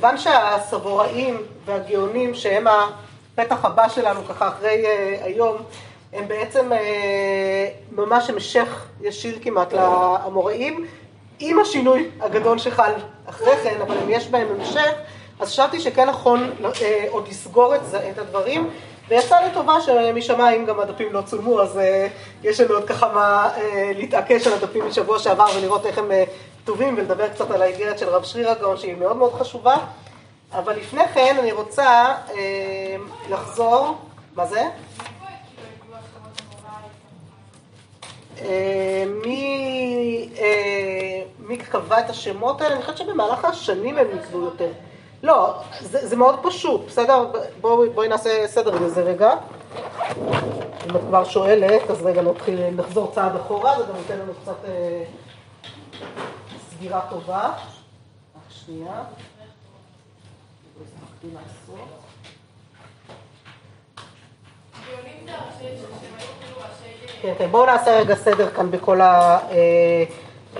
כיוון שהסבוראים והגאונים שהם הפתח הבא שלנו ככה אחרי uh, היום, הם בעצם uh, ממש המשך ישיר כמעט לאמוראים, עם השינוי הגדול שחל אחרי כן, אבל אם יש בהם המשך, אז חשבתי שכן נכון uh, עוד לסגור את, את הדברים. ויצא לטובה שמשמיים גם הדפים לא צולמו, אז יש לנו עוד ככה מה להתעקש על הדפים משבוע שעבר ולראות איך הם כתובים ולדבר קצת על האיגרת של רב שריר הגאון שהיא מאוד מאוד חשובה. אבל לפני כן אני רוצה uh, לחזור, מה זה? Uh, מי, uh, מי קבע את השמות האלה? אני חושבת שבמהלך השנים הם נקבעו יותר. לא, זה, זה מאוד פשוט, בסדר? בואי בוא נעשה סדר בזה רגע. אם את כבר שואלת, אז רגע נתחיל, נחזור צעד אחורה, זה גם ייתן לנו קצת אה, סגירה טובה. רק שנייה. כן, כן, בואו נעשה רגע סדר כאן בכל השמות,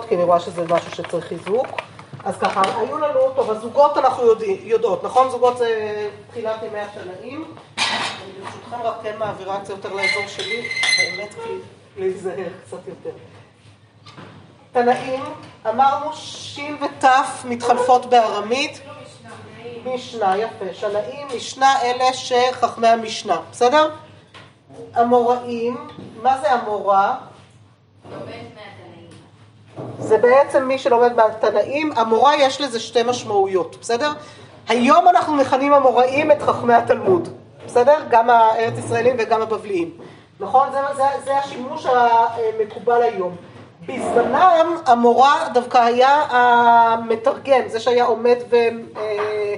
אה, אה, כי אני רואה שזה משהו שצריך חיזוק. אז ככה, היו לנו, טוב, הזוגות אנחנו יודעים, יודעות, נכון? זוגות זה תחילת ימי השנאים. אני ברשותכם רק כן מעבירה את זה יותר לאזור שלי, באמת כי להיזהר קצת יותר. תנאים, אמרנו שין ותף מתחלפות בארמית. משנה, יפה. שנאים, משנה אלה שחכמי המשנה, בסדר? אמוראים, מה זה אמורה? זה בעצם מי שלומד מהתנאים, המורה יש לזה שתי משמעויות, בסדר? היום אנחנו מכנים המוראים את חכמי התלמוד, בסדר? גם הארץ ישראלים וגם הבבליים, נכון? זה, זה, זה השימוש המקובל היום. בזמנם המורה דווקא היה המתרגם, זה שהיה עומד ו... אה,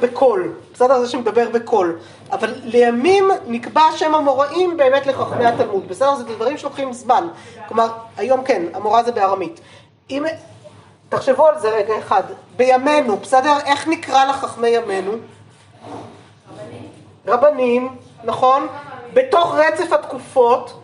בקול, בסדר? זה שמדבר בקול. אבל לימים נקבע שם המוראים באמת לחכמי התלמוד, בסדר? זה דברים שלוקחים זמן. כלומר, היום כן, המורה זה בארמית. אם... תחשבו על זה רגע אחד. בימינו, בסדר? איך נקרא לחכמי ימינו? רבנים. רבנים, נכון? בתוך רצף התקופות,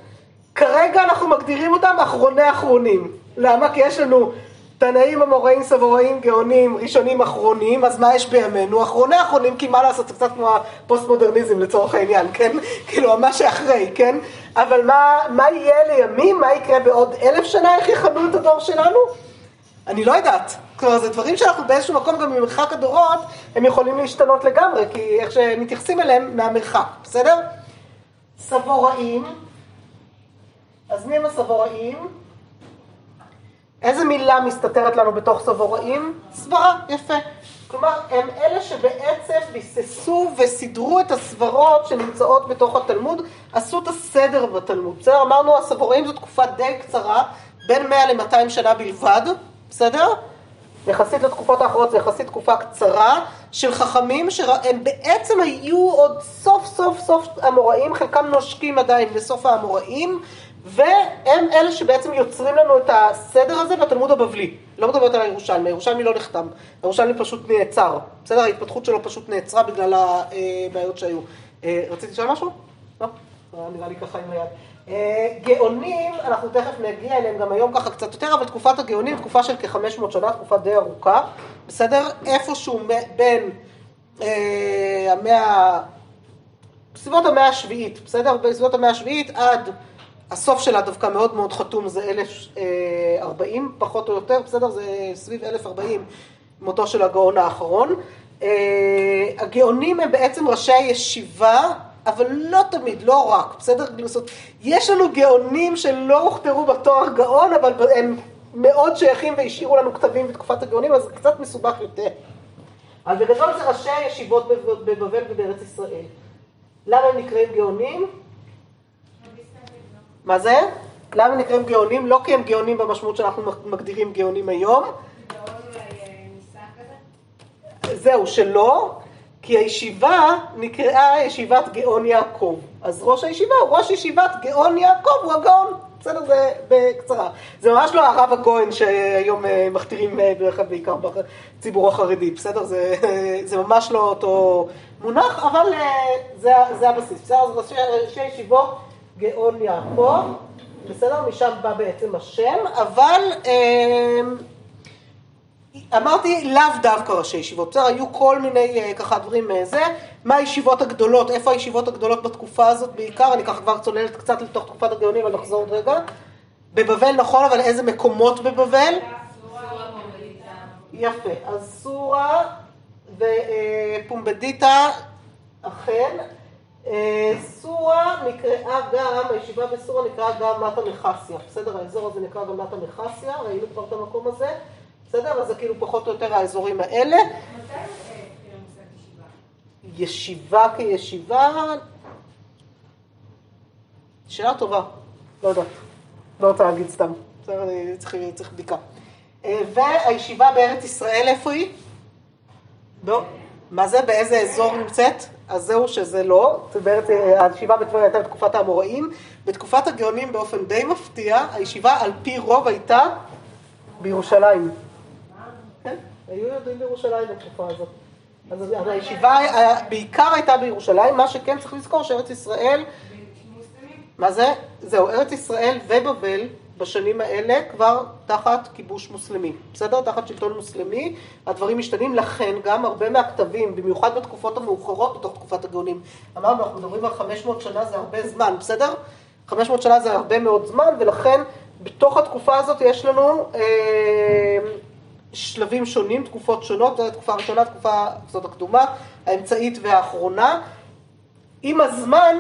כרגע אנחנו מגדירים אותם אחרוני אחרונים. למה? כי יש לנו תנאים, אמוראים, סבוראים, גאונים, ראשונים, אחרונים, אז מה יש בימינו? אחרוני אחרונים, כי מה לעשות, זה קצת כמו הפוסט-מודרניזם לצורך העניין, כן? כאילו, מה שאחרי, כן? אבל מה, מה יהיה לימים? מה יקרה בעוד אלף שנה? איך יכנו את הדור שלנו? אני לא יודעת. כלומר, זה דברים שאנחנו באיזשהו מקום, גם ממרחק הדורות, הם יכולים להשתנות לגמרי, כי איך שמתייחסים אליהם מהמרחק, בסדר? סבוראים, אז מי הם הסבוראים? איזה מילה מסתתרת לנו בתוך סבוראים? סברה, יפה. כלומר, הם אלה שבעצם ביססו וסידרו את הסברות שנמצאות בתוך התלמוד, עשו את הסדר בתלמוד. בסדר? אמרנו, הסבוראים זו תקופה די קצרה, בין 100 ל-200 שנה בלבד, בסדר? יחסית לתקופות האחרות, זו יחסית תקופה קצרה של חכמים שהם בעצם היו עוד סוף סוף סוף המוראים, חלקם נושקים עדיין בסוף האמוראים, והם אלה שבעצם יוצרים לנו את הסדר הזה בתלמוד הבבלי. לא מדברת על הירושלמי, הירושלמי לא נחתם, הירושלמי פשוט נעצר. בסדר? ההתפתחות שלו פשוט נעצרה בגלל הבעיות שהיו. אה, רציתי לשאול משהו? לא? נראה לי ככה עם היד. אה, גאונים, אנחנו תכף נגיע אליהם גם היום ככה קצת יותר, אבל תקופת הגאונים, תקופה של כ-500 שנה, תקופה די ארוכה, בסדר? איפשהו בין אה, המאה, בסביבות המאה השביעית, בסדר? בסביבות המאה השביעית עד הסוף שלה דווקא מאוד מאוד חתום, זה 1040 פחות או יותר, בסדר? זה סביב 1040 מותו של הגאון האחרון. אה, הגאונים הם בעצם ראשי הישיבה, אבל לא תמיד, לא רק, בסדר? יש לנו גאונים שלא הוכתרו בתואר גאון, אבל הם מאוד שייכים והשאירו לנו כתבים בתקופת הגאונים, אז זה קצת מסובך יותר. אז בגדול זה ראשי הישיבות בבבל ובארץ ישראל. למה הם נקראים גאונים? מה זה? למה נקראים גאונים? לא כי הם גאונים במשמעות שאנחנו מגדירים גאונים היום. זהו, שלא, כי הישיבה נקראה ישיבת גאון יעקב. אז ראש הישיבה הוא ראש ישיבת גאון יעקב, הוא הגאון. בסדר, זה בקצרה. זה ממש לא הרב הגויין שהיום אה, מכתירים אה, בעיקר בציבור החרדי, בסדר? זה, זה ממש לא אותו מונח, אבל אה, זה, זה הבסיס. בסדר? אז ראשי ישיבות גאון יעקב, בסדר? משם בא בעצם השם, אבל אה, אמרתי לאו דווקא ראשי ישיבות, בסדר? היו כל מיני אה, ככה דברים אה, זה, מה הישיבות הגדולות, איפה הישיבות הגדולות בתקופה הזאת בעיקר, אני ככה כבר צוללת קצת לתוך תקופת הגאונים, אבל נחזור עוד רגע. בבבל נכון, אבל איזה מקומות בבבל? יפה, אז סורה ופומבדיטה, אכן. אה, סורה נקראה גם, הישיבה בסורה נקראה גם מטה מחסיה, בסדר? האזור הזה נקרא גם מטה מחסיה, ראינו כבר את המקום הזה, בסדר? אז זה כאילו פחות או יותר האזורים האלה. ישיבה כישיבה, שאלה טובה, לא יודעת, לא רוצה להגיד סתם, בסדר? צריך בדיקה. אה, והישיבה בארץ ישראל, איפה היא? לא. מה זה? באיזה אזור נמצאת? אז זהו שזה לא, בארץ, הישיבה בטבריה הייתה בתקופת האמוראים, בתקופת הגאונים באופן די מפתיע, הישיבה על פי רוב הייתה בירושלים. כן, היו יהודים בירושלים בתקופה הזאת. אז הישיבה בעיקר הייתה בירושלים, מה שכן צריך לזכור שארץ ישראל, מה זה? זהו, ארץ ישראל ובבל בשנים האלה כבר תחת כיבוש מוסלמי, בסדר? תחת שלטון מוסלמי, הדברים משתנים, לכן גם הרבה מהכתבים, במיוחד בתקופות המאוחרות בתוך תקופת הגאונים, אמרנו, אנחנו מדברים על 500 שנה זה הרבה זמן, בסדר? 500 שנה זה הרבה מאוד זמן, ולכן בתוך התקופה הזאת יש לנו אה, שלבים שונים, תקופות שונות, זו התקופה הראשונה, התקופה הזאת הקדומה, האמצעית והאחרונה. עם הזמן,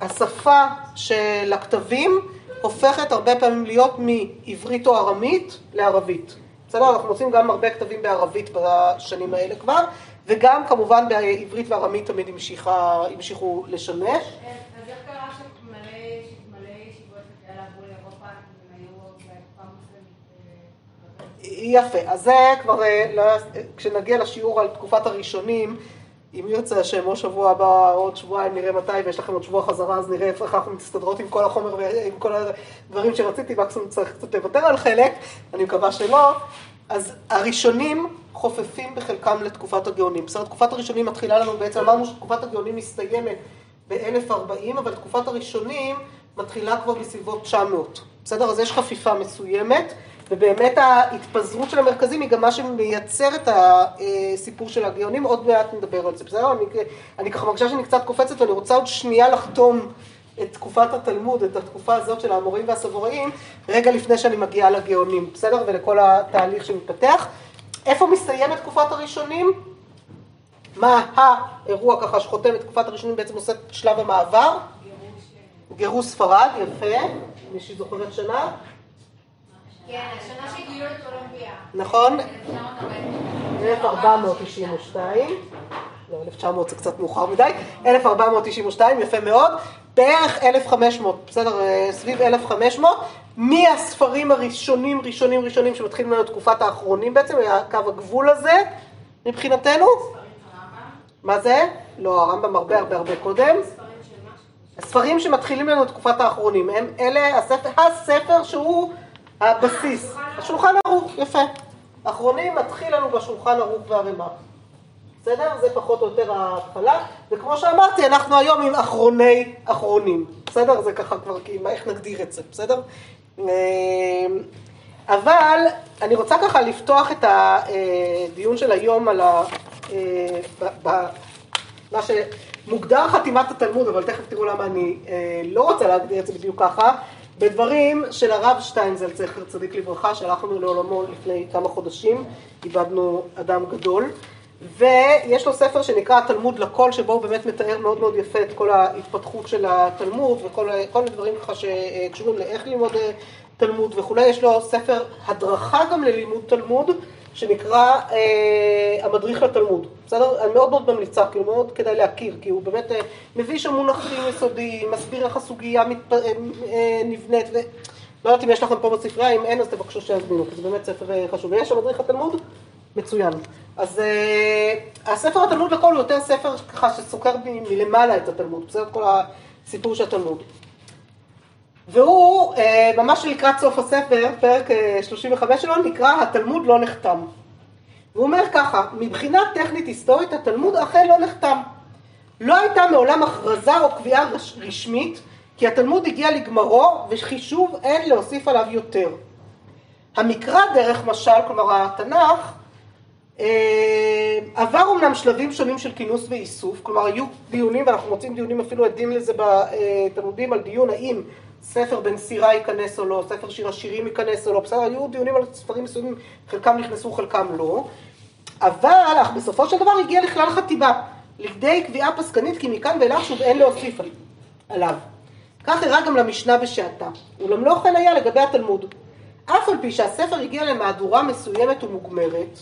השפה של הכתבים הופכת הרבה פעמים להיות מעברית או ארמית לערבית. בסדר? אנחנו מוצאים גם הרבה כתבים בערבית בשנים האלה כבר, וגם כמובן בעברית וארמית תמיד המשיכה, המשיכו לשמש. אז איך קרה שמלא ישיבות עברו לאירופה, אם היו בתקופה מוסלמית? יפה, אז זה כבר, לא, כשנגיע לשיעור על תקופת הראשונים, אם ירצה השם, או שבוע הבא, עוד שבועיים, נראה מתי, ויש לכם עוד שבוע חזרה, אז נראה איך אנחנו מסתדרות עם כל החומר ועם כל הדברים שרציתי, מקסימום צריך קצת לוותר על חלק, אני מקווה שלא. אז הראשונים חופפים בחלקם לתקופת הגאונים. בסדר, תקופת הראשונים מתחילה לנו, בעצם אמרנו שתקופת הגאונים מסתיימת ב-1040, אבל תקופת הראשונים מתחילה כבר בסביבות 900. בסדר, אז יש חפיפה מסוימת. ובאמת ההתפזרות של המרכזים היא גם מה שמייצר את הסיפור של הגאונים, עוד מעט נדבר על זה, בסדר? אני, אני ככה מרגישה שאני קצת קופצת ואני רוצה עוד שנייה לחתום את תקופת התלמוד, את התקופה הזאת של האמוראים והסבוראים, רגע לפני שאני מגיעה לגאונים, בסדר? ולכל התהליך שמתפתח. איפה מסתיימת תקופת הראשונים? מה האירוע ככה שחותם את תקופת הראשונים, בעצם עושה את שלב המעבר? גירוש ספרד, יפה. מישהי זוכרת שנה? כן, השנה שגילו את קולומביה. נכון? 1492. לא, 1900 זה קצת מאוחר מדי. 1492, יפה מאוד. בערך 1500, בסדר, אה, סביב 1500. מי הספרים הראשונים, ראשונים, ראשונים שמתחילים לנו תקופת האחרונים בעצם, קו הגבול הזה, מבחינתנו? מה זה? לא, הרמב"ם הרבה הרבה הרבה קודם. הספרים שמתחילים לנו תקופת האחרונים, הם אלה, הספר, הספר שהוא הבסיס, השולחן ערוך, יפה. אחרונים מתחיל לנו בשולחן ערוך והרימה. בסדר? זה פחות או יותר ההתחלה, וכמו שאמרתי, אנחנו היום עם אחרוני אחרונים. בסדר? זה ככה כבר, כי איך נגדיר את זה, בסדר? אמ, אבל אני רוצה ככה לפתוח את הדיון של היום על ה... אה, מה שמוגדר חתימת התלמוד, אבל תכף תראו למה אני אה, לא רוצה להגדיר את זה בדיוק ככה. בדברים של הרב שטיינזל, זכר צדיק לברכה, שהלכנו לעולמו לפני כמה חודשים, איבדנו אדם גדול, ויש לו ספר שנקרא התלמוד לכל, שבו הוא באמת מתאר מאוד מאוד יפה את כל ההתפתחות של התלמוד וכל הדברים ככה שקשורים לאיך ללמוד אה, תלמוד וכולי, יש לו ספר הדרכה גם ללימוד תלמוד, שנקרא אה, המדריך לתלמוד, בסדר? אני מאוד מאוד ממליצה, כאילו מאוד כדאי להכיר, כי הוא באמת אה, מביא שם מונחים יסודיים, מסביר איך הסוגיה מתפ... אה, אה, נבנית, ו... לא יודעת אם יש לכם פה בספרייה, אם אין אז תבקשו שיזמינו, כי זה באמת ספר אה, חשוב. ויש המדריך לתלמוד? מצוין. אז אה, הספר התלמוד לכל הוא יותר ספר ככה שסוקר מלמעלה את התלמוד, בסדר? כל הסיפור של התלמוד. והוא אה, ממש לקראת סוף הספר, פרק 35 אה, שלו, נקרא התלמוד לא נחתם. והוא אומר ככה, מבחינה טכנית היסטורית התלמוד אכן לא נחתם. לא הייתה מעולם הכרזה או קביעה רשמית כי התלמוד הגיע לגמרו וחישוב אין להוסיף עליו יותר. המקרא דרך משל, כלומר התנ"ך, אה, עבר אומנם שלבים שונים של כינוס ואיסוף, כלומר היו דיונים, ואנחנו מוצאים דיונים אפילו עדים לזה בתלמודים, על דיון האם ספר בן סירה ייכנס או לא, ספר שיר השירים ייכנס או לא, בסדר, היו דיונים על ספרים מסוימים, חלקם נכנסו, חלקם לא, אבל אך בסופו של דבר הגיע לכלל חטיבה, לכדי קביעה פסקנית כי מכאן ואילך שוב אין להוסיף עליו. כך אירע גם למשנה בשעתה, אולם לא כן היה לגבי התלמוד. אף על פי שהספר הגיע למהדורה מסוימת ומוגמרת,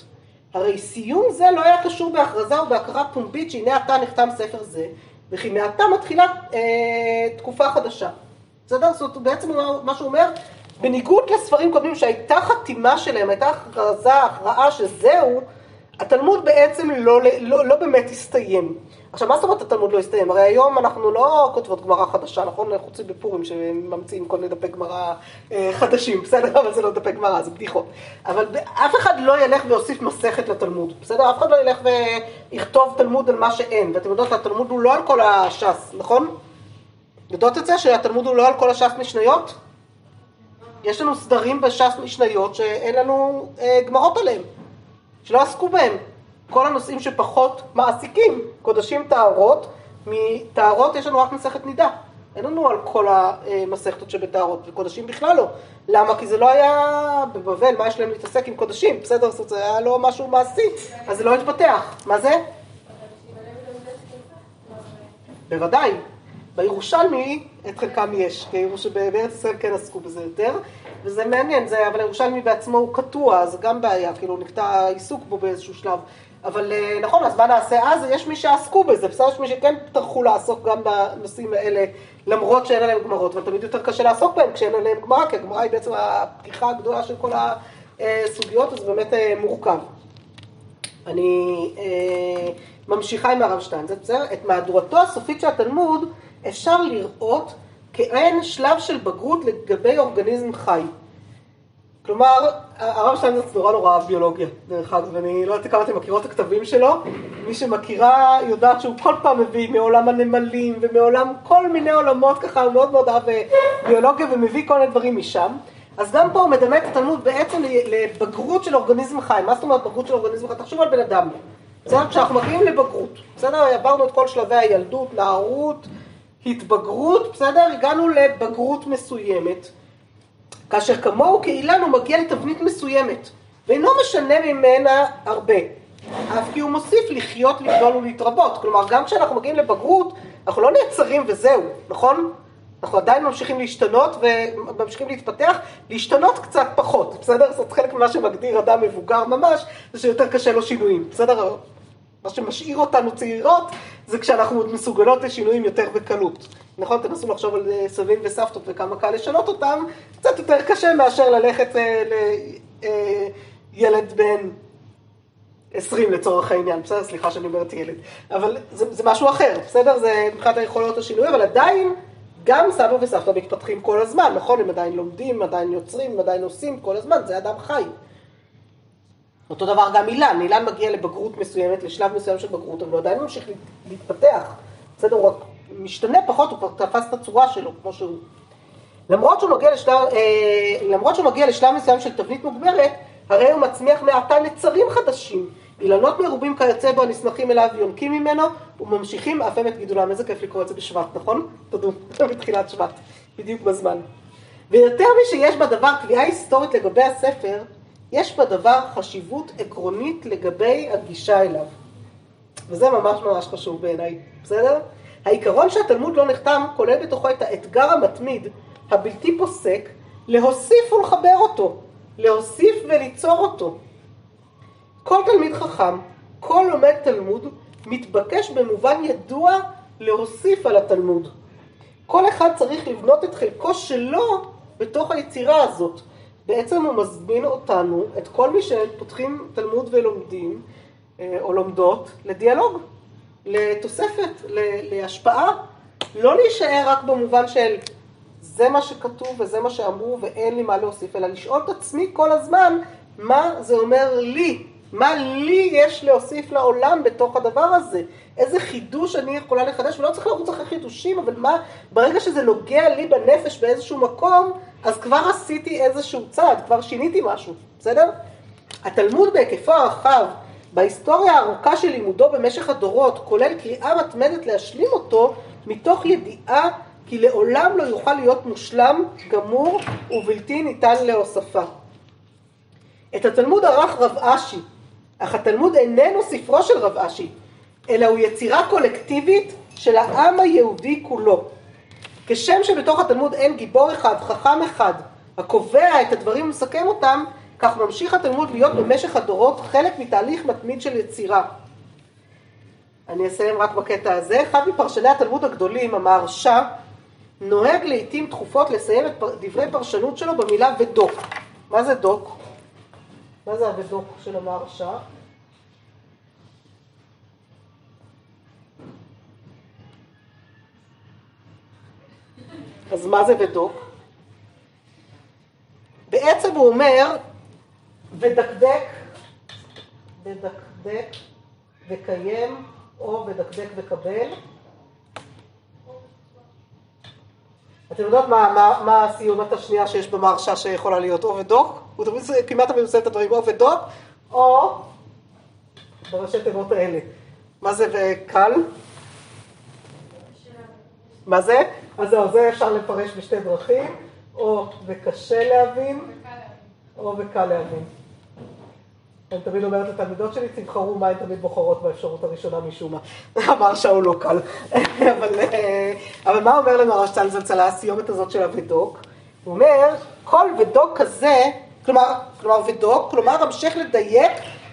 הרי סיום זה לא היה קשור בהכרזה ובהכרה פומבית שהנה עתה נחתם ספר זה, וכי מעתה מתחילה אה, תקופה חדשה. בסדר? זאת בעצם מה שהוא אומר, בניגוד לספרים קודמים שהייתה חתימה שלהם, הייתה הכרזה, הכרעה שזהו, התלמוד בעצם לא, לא, לא באמת הסתיים. עכשיו, מה זאת אומרת התלמוד לא הסתיים? הרי היום אנחנו לא כותבות גמרא חדשה, נכון? חוץ מבפורים שממציאים כל מיני דפי גמרא אה, חדשים, בסדר? אבל זה לא דפי גמרא, זה בדיחות. אבל אף אחד לא ילך ויוסיף מסכת לתלמוד, בסדר? אף אחד לא ילך ויכתוב תלמוד על מה שאין. ואתם יודעות, התלמוד הוא לא על כל הש"ס, נכון? יודעות את זה שהתלמוד הוא לא על כל הש"ס משניות? יש לנו סדרים בש"ס משניות שאין לנו אה, גמרות עליהם, שלא עסקו בהם. כל הנושאים שפחות מעסיקים, קודשים טהרות, מטהרות יש לנו רק מסכת נידה. אין לנו על כל המסכתות שבטהרות, וקודשים בכלל לא. למה? כי זה לא היה בבבל, מה יש להם להתעסק עם קודשים? בסדר, זאת זה היה לא משהו מעשי, אז זה לא התפתח. מה זה? בוודאי. בירושלמי את חלקם יש, כי בארץ ישראל כן עסקו בזה יותר, וזה מעניין, זה, אבל הירושלמי בעצמו הוא קטוע, זה גם בעיה, כאילו נקטע העיסוק בו באיזשהו שלב. אבל אה, נכון, אז מה נעשה אז? יש מי שעסקו בזה, בסדר, יש מי שכן טרחו לעסוק גם בנושאים האלה, למרות שאין עליהם גמרות, אבל תמיד יותר קשה לעסוק בהם כשאין עליהם גמרא, כי הגמרא היא בעצם הפתיחה הגדולה של כל הסוגיות, אז באמת אה, מורכב. אני אה, ממשיכה עם הרב בסדר? את מהדורתו הסופית של התלמוד אפשר לראות כאין שלב של בגרות לגבי אורגניזם חי. כלומר, הרב שטיינזרץ נורא נורא אהב ביולוגיה, דרך אגב, ואני לא יודעת כמה אתם מכירות את הכתבים שלו, מי שמכירה יודעת שהוא כל פעם מביא מעולם הנמלים ומעולם כל מיני עולמות ככה, הוא מאוד מאוד אהב אה, ביולוגיה ומביא כל מיני דברים משם. אז גם פה הוא מדמה את התלמוד בעצם לבגרות של אורגניזם חי. מה זאת אומרת בגרות של אורגניזם חי? תחשבו על בן אדם. בסדר? כשאנחנו מגיעים לבגרות, בסדר? עברנו את כל שלבי הילדות, נערות, התבגרות, בסדר? הגענו לבגרות מסוימת. כאשר כמוהו כאילן הוא מגיע לתבנית מסוימת, ואינו משנה ממנה הרבה. אף כי הוא מוסיף לחיות, לגדול ולהתרבות. כלומר, גם כשאנחנו מגיעים לבגרות, אנחנו לא נעצרים וזהו, נכון? אנחנו עדיין ממשיכים להשתנות וממשיכים להתפתח, להשתנות קצת פחות, בסדר? זאת חלק ממה שמגדיר אדם מבוגר ממש, זה שיותר קשה לו שינויים, בסדר? מה שמשאיר אותנו צעירות, זה כשאנחנו מסוגלות לשינויים יותר בקלות. נכון, תנסו לחשוב על אה, סבים וסבתות וכמה קל לשנות אותם, קצת יותר קשה מאשר ללכת אה, לילד אה, בן 20 לצורך העניין, בסדר? סליחה שאני אומרת ילד. אבל זה, זה משהו אחר, בסדר? זה מבחינת היכולות השינוי, אבל עדיין גם סבא וסבתא מתפתחים כל הזמן, נכון? הם עדיין לומדים, עדיין יוצרים, עדיין עושים כל הזמן, זה אדם חי. אותו דבר גם אילן, אילן מגיע לבגרות מסוימת, לשלב מסוים של בגרות, אבל הוא עדיין ממשיך להתפתח. בסדר, הוא רק משתנה פחות, הוא כבר תפס את הצורה שלו, כמו שהוא. למרות שהוא מגיע לשלב, אה, למרות שהוא מגיע לשלב מסוים של תבנית מוגברת, הרי הוא מצמיח מעתה נצרים חדשים. אילנות מרובים כיוצא בו הנסמכים אליו יונקים ממנו וממשיכים אף הם את גידולם. איזה כיף לקרוא את זה בשבט, נכון? תודו, בתחילת שבט, בדיוק בזמן. ויותר משיש בדבר קביעה היסטורית לגבי הספר, יש בדבר חשיבות עקרונית לגבי הגישה אליו. וזה ממש ממש חשוב בעיניי, בסדר? העיקרון שהתלמוד לא נחתם כולל בתוכו את האתגר המתמיד, הבלתי פוסק, להוסיף ולחבר אותו, להוסיף וליצור אותו. כל תלמיד חכם, כל לומד תלמוד, מתבקש במובן ידוע להוסיף על התלמוד. כל אחד צריך לבנות את חלקו שלו בתוך היצירה הזאת. בעצם הוא מזמין אותנו, את כל מי שפותחים תלמוד ולומדים, אה, או לומדות, לדיאלוג. לתוספת, להשפעה, לא להישאר רק במובן של זה מה שכתוב וזה מה שאמרו ואין לי מה להוסיף, אלא לשאול את עצמי כל הזמן מה זה אומר לי, מה לי יש להוסיף לעולם בתוך הדבר הזה, איזה חידוש אני יכולה לחדש, ולא צריך לרוץ אחרי חידושים, אבל מה, ברגע שזה נוגע לי בנפש באיזשהו מקום, אז כבר עשיתי איזשהו צעד, כבר שיניתי משהו, בסדר? התלמוד בהיקפו הרחב בהיסטוריה הארוכה של לימודו במשך הדורות, כולל קריאה מתמדת להשלים אותו, מתוך ידיעה כי לעולם לא יוכל להיות מושלם, גמור ובלתי ניתן להוספה. את התלמוד ערך רב אשי, אך התלמוד איננו ספרו של רב אשי, אלא הוא יצירה קולקטיבית של העם היהודי כולו. כשם שבתוך התלמוד אין גיבור אחד, חכם אחד, הקובע את הדברים ומסכם אותם, כך ממשיך התלמוד להיות במשך הדורות חלק מתהליך מתמיד של יצירה. אני אסיים רק בקטע הזה. אחד מפרשני התלמוד הגדולים, המהרש"א, נוהג לעיתים תכופות לסיים את דברי פרשנות שלו במילה ודוק. מה זה דוק? מה זה הוודוק של המהרש"א? אז מה זה ודוק? בעצם הוא אומר, ודקדק, ודקדק וקיים, או ודקדק וקבל. אתם יודעות מה, מה, מה הסיומת השנייה שיש במרשה שיכולה להיות או ודוק? הוא תמיד כמעט תמיד עושה את הדברים או ודוק, או בראשי תיבות האלה. מה זה וקל? מה זה? אז זהו, זה אפשר לפרש בשתי דרכים, או וקשה להבין, או וקל להבין. אני תמיד אומרת לתלמידות שלי, תבחרו מה הן תמיד בוחרות באפשרות הראשונה משום מה. אמר שאול לא קל. אבל, אה, אבל מה אומר לנו הרש צלצלה, הסיומת הזאת של הוודוק? הוא אומר, כל ודוק כזה, כלומר, כלומר ודוק, כלומר המשך לדייק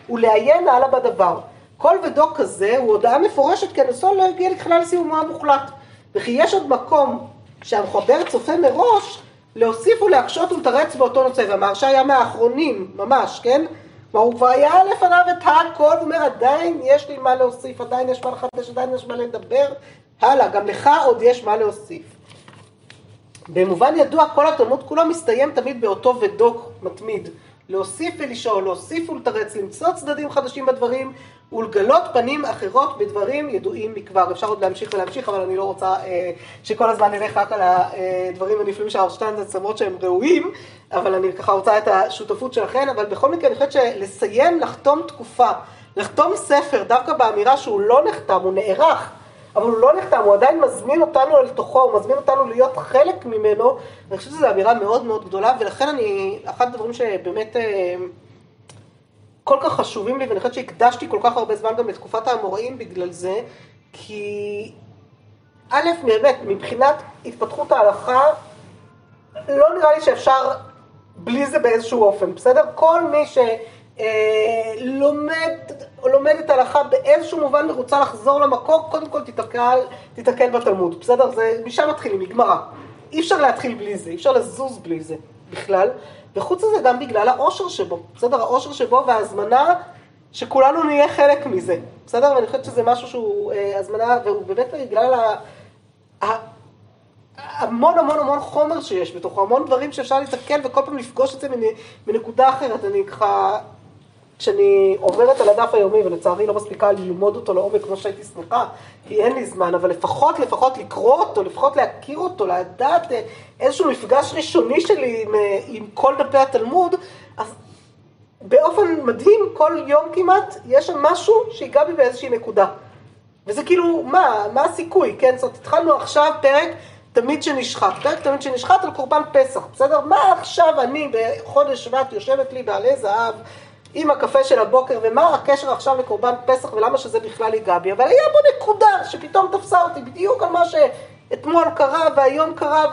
ולעיין הלאה בדבר. כל ודוק כזה הוא הודעה מפורשת כי הנושא לא הגיע לכלל לסיומו המוחלט. וכי יש עוד מקום שהמחבר צופה מראש להוסיף ולהקשות ולתרץ באותו נושא, והמהרש"א היה מהאחרונים, ממש, כן? כלומר, הוא כבר היה לפניו את הכל, הוא אומר, עדיין יש לי מה להוסיף, עדיין יש מה לחדש, עדיין יש מה לדבר, הלאה, גם לך עוד יש מה להוסיף. במובן ידוע, כל התלמוד כולו מסתיים תמיד באותו ודוק מתמיד. להוסיף ולשאול, להוסיף ולתרץ, למצוא צדדים חדשים בדברים ולגלות פנים אחרות בדברים ידועים מכבר. אפשר עוד להמשיך ולהמשיך, אבל אני לא רוצה אה, שכל הזמן נלך רק על הדברים הנפלאים של הרב שטיינזץ, למרות שהם ראויים, אבל אני ככה רוצה את השותפות שלכם, אבל בכל מקרה אני חושבת שלסיים, לחתום תקופה, לחתום ספר, דווקא באמירה שהוא לא נחתם, הוא נערך. אבל הוא לא נחתם, הוא עדיין מזמין אותנו אל תוכו, הוא מזמין אותנו להיות חלק ממנו, ואני חושבת שזו אמירה מאוד מאוד גדולה, ולכן אני, אחד הדברים שבאמת אה, כל כך חשובים לי, ואני חושבת שהקדשתי כל כך הרבה זמן גם לתקופת האמוראים בגלל זה, כי א', באמת, מבחינת התפתחות ההלכה, לא נראה לי שאפשר בלי זה באיזשהו אופן, בסדר? כל מי ש... אה, לומד או לומדת הלכה באיזשהו מובן ורוצה לחזור למקור, קודם כל תתקל, תתקל בתלמוד, בסדר? זה, משם מתחילים, מגמרא. אי אפשר להתחיל בלי זה, אי אפשר לזוז בלי זה בכלל. וחוץ מזה גם בגלל העושר שבו, בסדר? העושר שבו וההזמנה שכולנו נהיה חלק מזה, בסדר? ואני חושבת שזה משהו שהוא אה, הזמנה, והוא באמת בגלל ה... ה... המון המון המון חומר שיש בתוכו, המון דברים שאפשר להתקל וכל פעם לפגוש את זה מנקודה אחרת. אני ככה כשאני עוברת על הדף היומי, ולצערי לא מספיקה ללמוד אותו לעומק כמו שהייתי שמחה, כי אין לי זמן, אבל לפחות, לפחות לקרוא אותו, לפחות להכיר אותו, לדעת אה, איזשהו מפגש ראשוני שלי עם, אה, עם כל דפי התלמוד, אז באופן מדהים, כל יום כמעט, יש שם משהו שיגע בי באיזושהי נקודה. וזה כאילו, מה, מה הסיכוי, כן? זאת אומרת, התחלנו עכשיו פרק תמיד שנשחט, פרק תמיד שנשחט על קורבן פסח, בסדר? מה עכשיו אני בחודש שבט יושבת לי בעלי זהב, עם הקפה של הבוקר, ומה הקשר עכשיו לקורבן פסח ולמה שזה בכלל ייגע בי, אבל היה בו נקודה שפתאום תפסה אותי בדיוק על מה שאתמול קרה והיום קרה,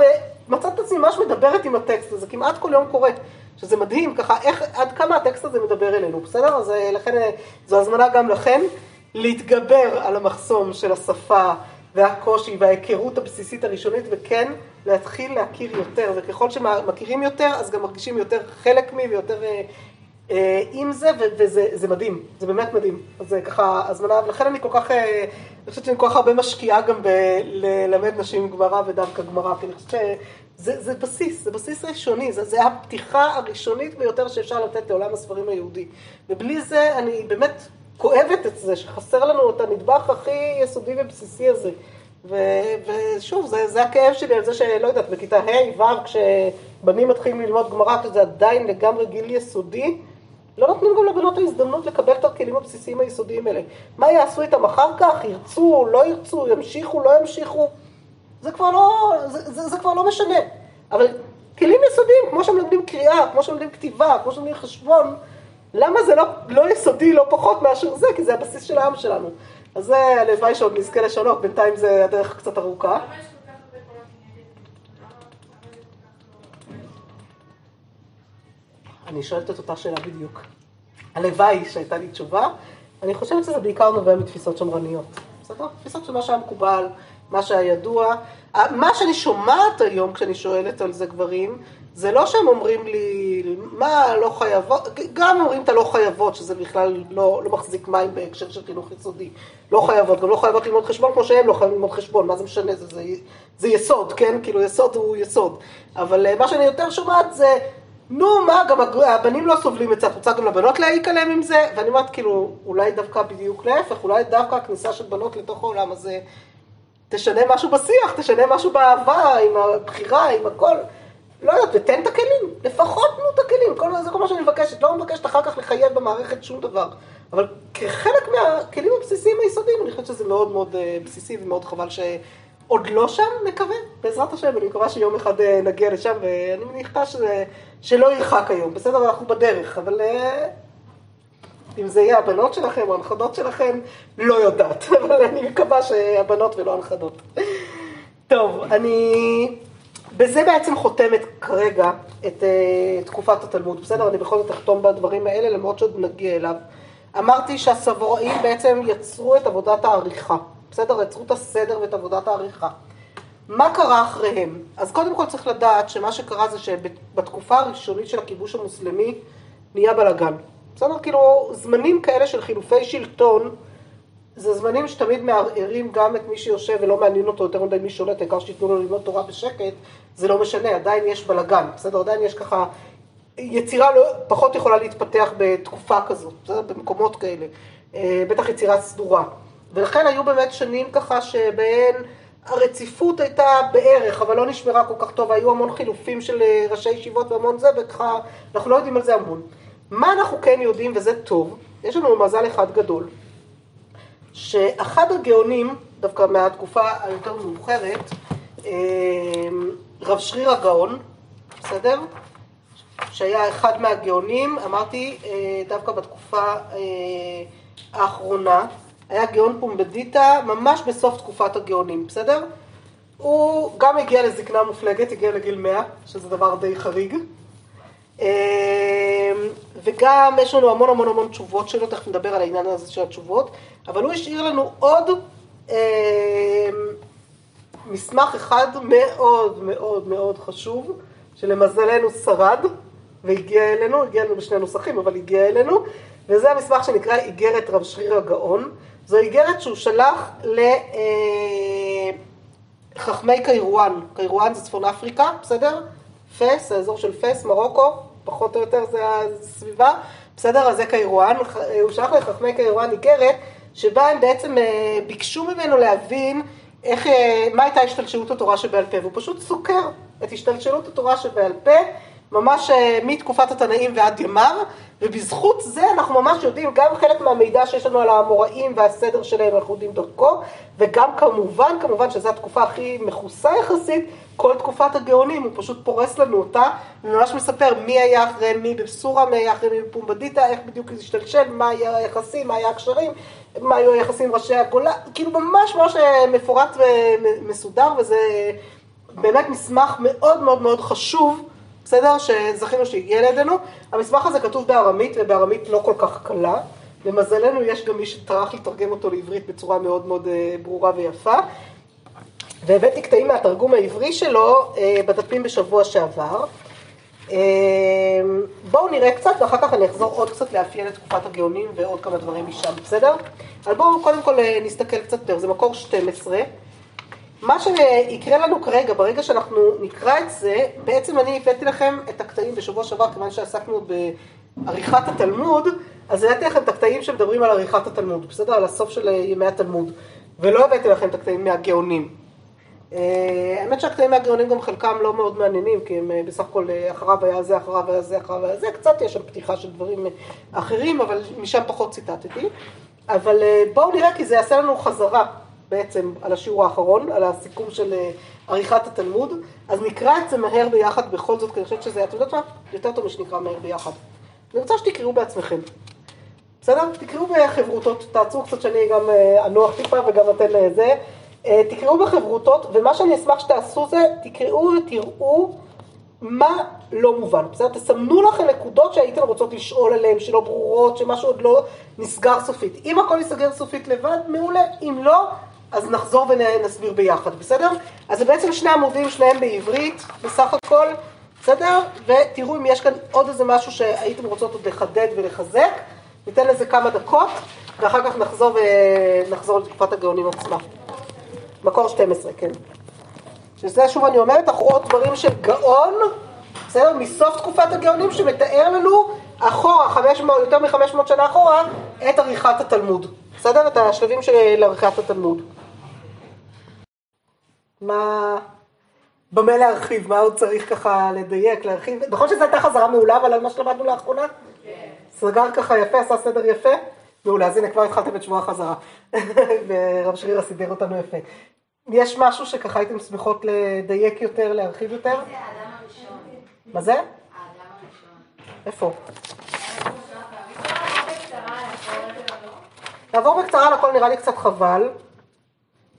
ומצאת את עצמי ממש מדברת עם הטקסט הזה, כמעט כל יום קורה, שזה מדהים, ככה, איך, עד כמה הטקסט הזה מדבר אלינו, בסדר? אז אה, לכן, אה, זו הזמנה גם לכן, להתגבר על המחסום של השפה והקושי וההיכרות הבסיסית הראשונית, וכן, להתחיל להכיר יותר, וככל שמכירים יותר, אז גם מרגישים יותר חלק מי ויותר אה, עם זה, וזה מדהים, זה באמת מדהים. אז ככה הזמנה, ולכן אני כל כך, אה, אני חושבת שאני כל כך הרבה משקיעה גם בללמד נשים גמרא ודווקא גמרא, כי אני חושבת שזה בסיס, זה בסיס ראשוני, זה, זה הפתיחה הראשונית ביותר שאפשר לתת לעולם הספרים היהודי. ובלי זה אני באמת כואבת את זה, שחסר לנו את הנדבך הכי יסודי ובסיסי הזה. ו, ושוב, זה, זה הכאב שלי על זה שלא יודעת, בכיתה ה', ו', כשבנים מתחילים ללמוד גמרא, שזה עדיין לגמרי גיל יסודי, לא נותנים גם לבנות ההזדמנות לקבל את הכלים הבסיסיים היסודיים האלה. מה יעשו איתם אחר כך? ירצו, לא ירצו, ימשיכו, לא ימשיכו? זה כבר לא, זה, זה, זה כבר לא משנה. אבל כלים יסודיים, כמו שמלמדים קריאה, כמו שמלמדים כתיבה, כמו שמלמדים חשבון, למה זה לא, לא יסודי לא פחות מאשר זה? כי זה הבסיס של העם שלנו. אז זה הלוואי שעוד נזכה לשנות, בינתיים זה הדרך קצת ארוכה. אני שואלת את אותה שאלה בדיוק. הלוואי שהייתה לי תשובה. אני חושבת שזה בעיקר נובע מתפיסות שמרניות. בסדר? תפיסות של מה שהיה מקובל, מה שהיה ידוע. מה שאני שומעת היום כשאני שואלת על זה גברים, זה לא שהם אומרים לי, מה, לא חייבות, גם אומרים את הלא חייבות, שזה בכלל לא, לא מחזיק מים בהקשר של חינוך יסודי. לא חייבות, גם לא חייבות ללמוד חשבון כמו שהם לא חייבים ללמוד חשבון, מה זה משנה, זה, זה, זה יסוד, כן? כאילו יסוד הוא יסוד. אבל אה, מה שאני יותר שומעת זה, נו, מה, גם הבנים לא סובלים את זה, את רוצה גם לבנות להעיק עליהם עם זה? ואני אומרת, כאילו, אולי דווקא בדיוק להפך, אולי דווקא הכניסה של בנות לתוך העולם הזה תשנה משהו בשיח, תשנה משהו באהבה, עם הבחירה, עם הכל. לא יודעת, ותן את הכלים, לפחות תנו את הכלים, כל, זה כל מה שאני מבקשת, לא מבקשת אחר כך לחייב במערכת שום דבר. אבל כחלק מהכלים הבסיסיים היסודיים, אני חושבת שזה מאוד מאוד אה, בסיסי ומאוד חבל שעוד לא שם, מקווה, בעזרת השם, אני מקווה שיום אחד אה, נגיע לשם, ואני מניחה שזה, שלא ירחק היום, בסדר, אנחנו בדרך, אבל אה, אם זה יהיה הבנות שלכם או הנכדות שלכם, לא יודעת, אבל אני מקווה שהבנות ולא הנכדות. טוב, אני בזה בעצם חותמת כרגע את uh, תקופת התלמוד, בסדר? אני בכל זאת אחתום בדברים האלה, למרות שעוד נגיע אליו. אמרתי שהסבוראים בעצם יצרו את עבודת העריכה, בסדר? יצרו את הסדר ואת עבודת העריכה. מה קרה אחריהם? אז קודם כל צריך לדעת שמה שקרה זה שבתקופה הראשונית של הכיבוש המוסלמי נהיה בלאגן. בסדר? כאילו, זמנים כאלה של חילופי שלטון, זה זמנים שתמיד מערערים גם את מי שיושב ולא מעניין אותו יותר מדי מי שולט, העיקר שתיתנו לו ללמוד תורה בשקט, זה לא משנה, עדיין יש בלאגן, בסדר? עדיין יש ככה, יצירה לא, פחות יכולה להתפתח בתקופה כזאת, בסדר? במקומות כאלה, אה, בטח יצירה סדורה. ולכן היו באמת שנים ככה שבהן הרציפות הייתה בערך, אבל לא נשמרה כל כך טוב, היו המון חילופים של אה, ראשי ישיבות והמון זה, וככה, אנחנו לא יודעים על זה המון. מה אנחנו כן יודעים, וזה טוב, יש לנו מזל אחד גדול, שאחד הגאונים, דווקא מהתקופה היותר מאוחרת, אה, רב שריר הגאון, בסדר? שהיה אחד מהגאונים, אמרתי, אה, דווקא בתקופה אה, האחרונה, היה גאון פומבדיטה ממש בסוף תקופת הגאונים, בסדר? הוא גם הגיע לזקנה מופלגת, הגיע לגיל 100, שזה דבר די חריג. וגם יש לנו המון המון המון תשובות שלו, תכף נדבר על העניין הזה של התשובות, אבל הוא השאיר לנו עוד מסמך אחד מאוד מאוד מאוד חשוב, שלמזלנו שרד והגיע אלינו, הגיע אלינו בשני נוסחים, אבל הגיע אלינו, וזה המסמך שנקרא איגרת רב שרירא גאון. זו איגרת שהוא שלח לחכמי קיירואן, קיירואן זה צפון אפריקה, בסדר? פס, האזור של פס, מרוקו, פחות או יותר זה הסביבה, בסדר? אז זה קיירואן, הוא שלח לחכמי קיירואן איגרת, שבה הם בעצם ביקשו ממנו להבין איך, מה הייתה השתלשלות התורה שבעל פה, והוא פשוט סוקר את השתלשלות התורה שבעל פה, ממש מתקופת התנאים ועד ימיו, ובזכות זה אנחנו ממש יודעים גם חלק מהמידע שיש לנו על האמוראים והסדר שלהם, אנחנו יודעים דרכו, וגם כמובן, כמובן שזו התקופה הכי מכוסה יחסית, כל תקופת הגאונים, הוא פשוט פורס לנו אותה, וממש מספר מי היה אחרי מי בבסורה, מי היה אחרי מי בפומבדיטה, איך בדיוק זה השתלשל, מה היה היחסים, מה היה הקשרים, מה היו היחסים עם ראשי הגולה, כאילו ממש ממש מפורט ומסודר, וזה באמת מסמך מאוד מאוד מאוד חשוב, בסדר? שזכינו שהגיע לידינו. המסמך הזה כתוב בארמית, ובארמית לא כל כך קלה. למזלנו יש גם מי שטרח לתרגם אותו לעברית בצורה מאוד מאוד ברורה ויפה. והבאתי קטעים מהתרגום העברי שלו בדפים בשבוע שעבר. בואו נראה קצת, ואחר כך אני אחזור עוד קצת לאפיין את תקופת הגאונים ועוד כמה דברים משם, בסדר? אבל בואו קודם כל נסתכל קצת יותר, זה מקור 12. מה שיקרה לנו כרגע, ברגע שאנחנו נקרא את זה, בעצם אני הבאתי לכם את הקטעים בשבוע שעבר, כיוון שעסקנו בעריכת התלמוד, אז הבאתי לכם את הקטעים שמדברים על עריכת התלמוד, בסדר? על הסוף של ימי התלמוד, ולא הבאתי לכם את הקטעים מהגאונים. אה, האמת שהקטעים מהגאונים גם חלקם לא מאוד מעניינים, כי הם אה, בסך הכל אה, אחריו היה זה, אחריו היה זה, אחריו היה זה, קצת יש שם פתיחה של דברים אחרים, אבל משם פחות ציטטתי. אבל בואו נראה, כי זה יעשה לנו חזרה בעצם על השיעור האחרון, על הסיכום של עריכת התלמוד, אז נקרא את זה מהר ביחד בכל זאת, כי אני חושבת שזה, אתם יודעות מה? יותר טוב משנקרא מהר ביחד. אני רוצה שתקראו בעצמכם. בסדר? תקראו בחברותות, תעצרו קצת שאני גם אנוח טיפה וגם אתן לזה. אה, תקראו בחברותות, ומה שאני אשמח שתעשו זה, תקראו ותראו מה לא מובן. בסדר? תסמנו לכם נקודות שהייתם רוצות לשאול עליהן, שלא ברורות, שמשהו עוד לא נסגר סופית. אם הכל ייסגר סופית לבד, מעולה. אם לא, אז נחזור ונסביר ביחד, בסדר? אז זה בעצם שני עמודים, שניהם בעברית, בסך הכל, בסדר? ותראו אם יש כאן עוד איזה משהו שהייתם רוצות עוד לחדד ולחזק. ניתן לזה כמה דקות, ואחר כך נחזור ונחזור לתקופת הגאונים עצמה. מקור 12, כן. שזה שוב אני אומרת, אנחנו עוד דברים של גאון, בסדר? מסוף תקופת הגאונים שמתאר לנו אחורה, 500, יותר מ-500 שנה אחורה, את עריכת התלמוד. בסדר? את השלבים של עריכת התלמוד. מה... במה להרחיב? מה עוד צריך ככה לדייק, להרחיב? נכון שזו הייתה חזרה מעולה, אבל על מה שלמדנו לאחרונה? כן. סגר ככה יפה, עשה סדר יפה? מעולה, אז הנה כבר התחלתם את שבוע החזרה. ורב שרירה סידר אותנו יפה. יש משהו שככה הייתם שמחות לדייק יותר, להרחיב יותר? זה האדם הראשון. מה זה? האדם הראשון. איפה? לעבור בקצרה על הכל נראה לי קצת חבל,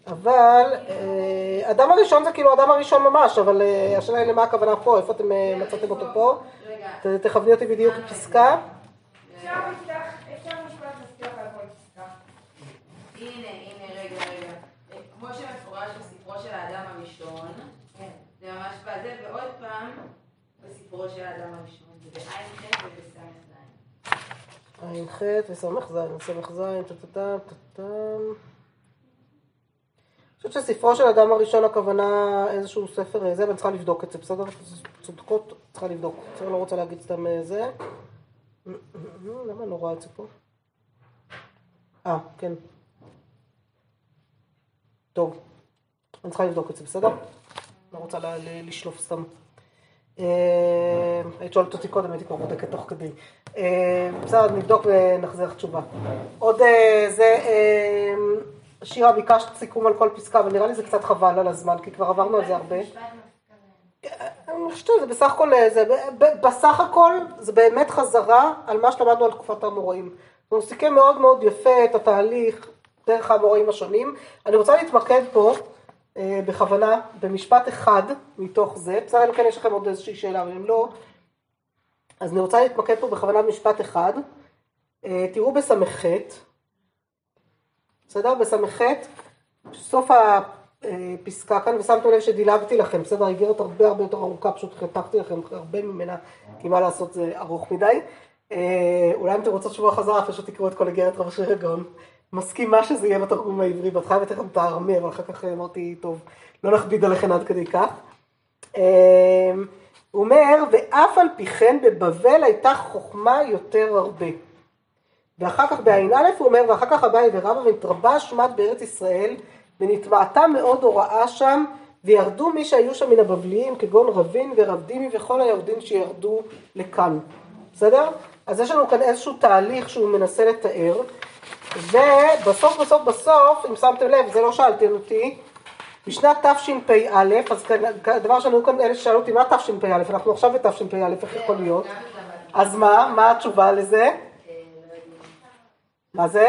אבל אה, אדם הראשון זה כאילו אדם הראשון ממש, אבל אה, השאלה היא למה הכוונה פה, איפה אתם אה, מצאתם אותו פה? תכווני אותי בדיוק לפסקה. בסיפורו של האדם הראשון, זה בע"ח ובס"ז. ע"ח וס"ז, ס"ז, טה-טה-טה, טה-טה. חושבת שספרו של האדם הראשון הכוונה איזשהו ספר זה, ואני צריכה לבדוק את זה, בסדר? צודקות, צריכה לבדוק. אני לא רוצה להגיד סתם אה, זה. למה אני לא רואה את זה פה? אה, כן. טוב. אני צריכה לבדוק את זה, בסדר? לא רוצה לשלוף סתם. אה, היית שואלת אותי קודם, הייתי כבר בודקת תוך כדי. אה, בסדר, נבדוק ונחזיר לך תשובה. עוד אה, זה, שירה, ביקשת סיכום על כל פסקה, אבל נראה לי זה קצת חבל על הזמן, כי כבר עברנו על זה הרבה. אני חושבת שזה בסך הכל, זה, בסך הכל זה באמת חזרה על מה שלמדנו על תקופת האמוראים. הוא סיכם מאוד מאוד יפה את התהליך דרך האמוראים השונים. אני רוצה להתמקד פה אה, בכוונה במשפט אחד מתוך זה, בסדר, אם כן יש לכם עוד איזושהי שאלה, אבל אם לא, אז אני רוצה להתמקד פה בכוונה במשפט אחד. אה, תראו בס"ח, בסדר? בס"ח, סוף הפסקה כאן, ושמתם לב שדילגתי לכם, בסדר? איגרת הרבה הרבה יותר ארוכה, פשוט חתכתי לכם הרבה ממנה, כי מה לעשות זה ארוך מדי. אה, אולי אם אתם רוצות שבוע חזרה, פשוט תקראו את כל איגרת רב שיר הגאון. מסכימה שזה יהיה בתרגום העברי, בהתחלה הבאתי לכם את אבל אחר כך אמרתי, טוב, לא נכביד עליכם עד כדי כך. אמ, הוא אומר, ואף על פי כן בבבל הייתה חוכמה יותר הרבה. ואחר כך בעין א' הוא אומר, ואחר כך אביי ורבא ונתרבה שמעת בארץ ישראל, ונתבעתה מאוד הוראה שם, וירדו מי שהיו שם מן הבבליים, כגון רבין ורב דימי וכל היורדים שירדו לכאן. בסדר? אז יש לנו כאן איזשהו תהליך שהוא מנסה לתאר. ובסוף בסוף בסוף, אם שמתם לב, זה לא שאלתם אותי, בשנת תשפ"א, אז דבר שאני כאן, אלה ששאלו אותי, מה תשפ"א? אנחנו עכשיו בתשפ"א, איך יכול להיות? אז מה? מה התשובה לזה? מה זה?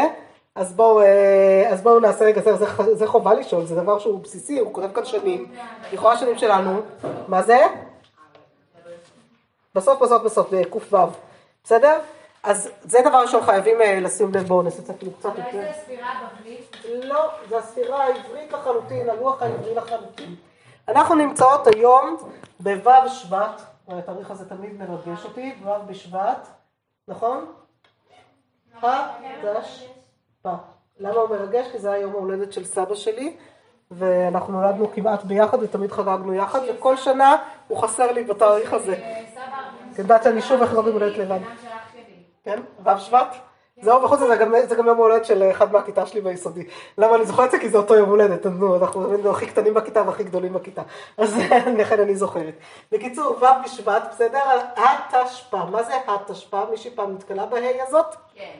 אז בואו, אה, נעשה רגע, זה, זה חובה לשאול, זה דבר שהוא בסיסי, הוא כותב כאן שנים, לכאורה שנים שלנו, מה זה? בסוף בסוף בסוף, בק"ו, בסדר? אז זה דבר ראשון חייבים אה, לשים לב, בואו נעשה קצת קצת יותר. אולי זה הספירה בבלית? לא, זה הספירה העברית לחלוטין, הלוח העברי לחלוטין. אנחנו נמצאות היום בו' שבט, התאריך הזה תמיד מרגש אותי, ו' בשבט, נכון? פ. למה הוא מרגש? כי זה היום ההולדת של סבא שלי, ואנחנו נולדנו כמעט ביחד ותמיד חגגנו יחד, וכל שנה הוא חסר לי בתאריך הזה. סבא... יודעת שאני שוב איך לא במולדת לבד. כן? ו' שבט? זהו, וחוץ מזה, גם- זה גם יום הולדת של אחד מהכיתה שלי ביסודי. למה אני זוכרת את זה? כי זה אותו יום הולדת, אז נו, אנחנו הכי קטנים בכיתה והכי גדולים בכיתה. אז לכן אני זוכרת. בקיצור, ו' בשבט, בסדר? התשפ"א, מה זה התשפ"א? מישהי פעם נתקלה בה' הזאת? כן.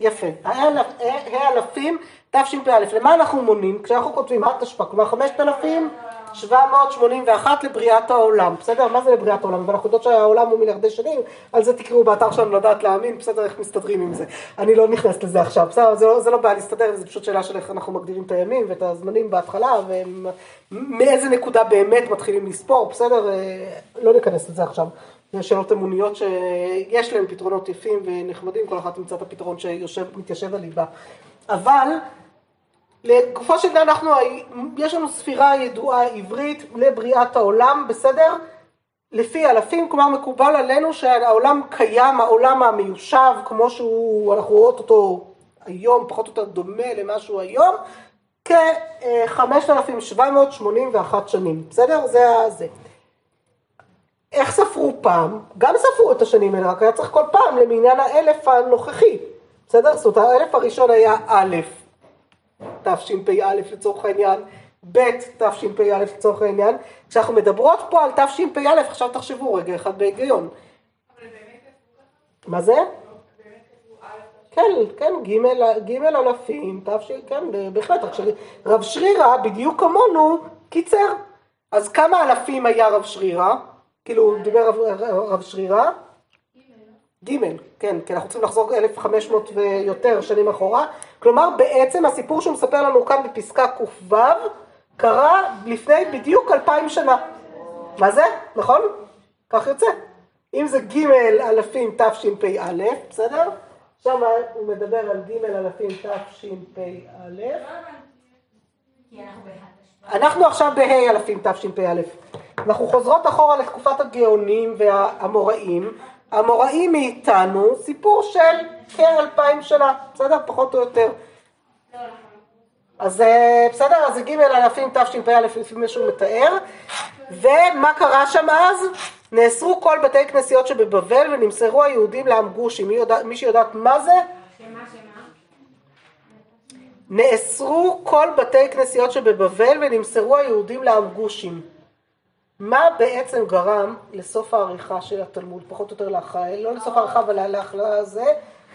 יפה. ה' אלפים, תשפ"א. למה אנחנו מונים? כשאנחנו כותבים התשפ"א, כלומר 5,781 לבריאת העולם. בסדר? מה זה לבריאת העולם? ואנחנו יודעות שהעולם הוא מיליארדי שנים, על זה תקראו באתר שלנו לדעת להאמין, בסדר, איך מסתדרים עם זה. אני לא נכנסת לזה עכשיו, בסדר? זה לא, זה לא בעיה להסתדר, זה פשוט שאלה של איך אנחנו מגדירים את הימים ואת הזמנים בהתחלה, ומאיזה נקודה באמת מתחילים לספור, בסדר? אה, לא ניכנס לזה עכשיו. שאלות אמוניות שיש להן פתרונות יפים ונחמדים, כל אחת תמצא את הפתרון שמתיישב על ליבה. אבל לגופו של דבר אנחנו, יש לנו ספירה ידועה עברית לבריאת העולם, בסדר? לפי אלפים, כלומר מקובל עלינו שהעולם קיים, העולם המיושב, כמו שהוא, אנחנו רואות אותו היום, פחות או יותר דומה למה שהוא היום, כ-5,781 שנים, בסדר? זה זה. איך ספרו פעם? גם ספרו את השנים האלה, רק היה צריך כל פעם למניין האלף הנוכחי, בסדר? זאת אומרת, האלף הראשון היה א', תשפ"א לצורך העניין, ב' תשפ"א לצורך העניין. כשאנחנו מדברות פה על תשפ"א, עכשיו תחשבו רגע אחד בהיגיון. מה זה? כן, כן, ג' אלפים, תש... כן, בהחלט, שרב שרירא, בדיוק כמונו, קיצר. אז כמה אלפים היה רב שרירא? כאילו, דיבר רב, רב שרירא? ג', כן, כי אנחנו צריכים לחזור 1,500 ויותר שנים אחורה. כלומר, בעצם הסיפור שהוא מספר לנו כאן בפסקה ק"ו, קרה לפני בדיוק 2,000 שנה. מה זה? נכון? כך יוצא. אם זה ג' אלפים תשפ"א, בסדר? שם הוא מדבר על ג' אלפים תשפ"א. בהתשפ"א. אנחנו עכשיו בה' אלפים תשפ"א. אנחנו חוזרות אחורה לתקופת הגאונים והאמוראים. האמוראים מאיתנו סיפור של כאלפיים שנה, בסדר? פחות או יותר. אז אה, בסדר, אז זה ג' אלפים תשפ"א לפי מה שהוא מתאר. ומה קרה שם אז? נאסרו כל בתי כנסיות שבבבל ונמסרו היהודים לעם גושי. מי, יודע, מי שיודעת מה זה? שמה, שמה? נאסרו כל בתי כנסיות שבבבל ונמסרו היהודים לעם גושים. מה בעצם גרם לסוף העריכה של התלמוד, פחות או יותר לאחר, לא לסוף העריכה אבל לאחר הזה,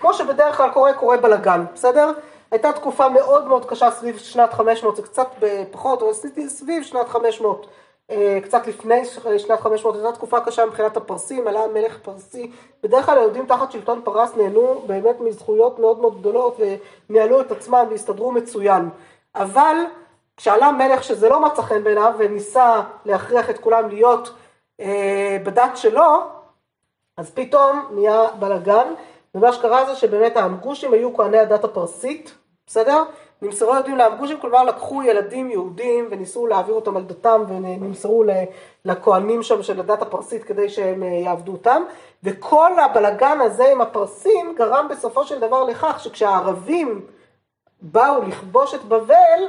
כמו שבדרך כלל קורה, קורה בלאגן, בסדר? הייתה תקופה מאוד מאוד קשה סביב שנת 500, זה קצת פחות, אבל סביב שנת 500, אה, קצת לפני שנת 500, הייתה תקופה קשה מבחינת הפרסים, עלה מלך פרסי, בדרך כלל היהודים תחת שלטון פרס נהנו באמת מזכויות מאוד מאוד גדולות וניהלו את עצמם והסתדרו מצוין, אבל כשעלה מלך שזה לא מצא חן בעיניו וניסה להכריח את כולם להיות אה, בדת שלו, אז פתאום נהיה בלאגן, ומה שקרה זה שבאמת האמגושים היו כהני הדת הפרסית, בסדר? נמסרו יהודים לאמגושים, כלומר לקחו ילדים יהודים וניסו להעביר אותם על דתם ונמסרו לכהנים שם של הדת הפרסית כדי שהם אה, יעבדו אותם, וכל הבלאגן הזה עם הפרסים גרם בסופו של דבר לכך שכשהערבים באו לכבוש את בבל,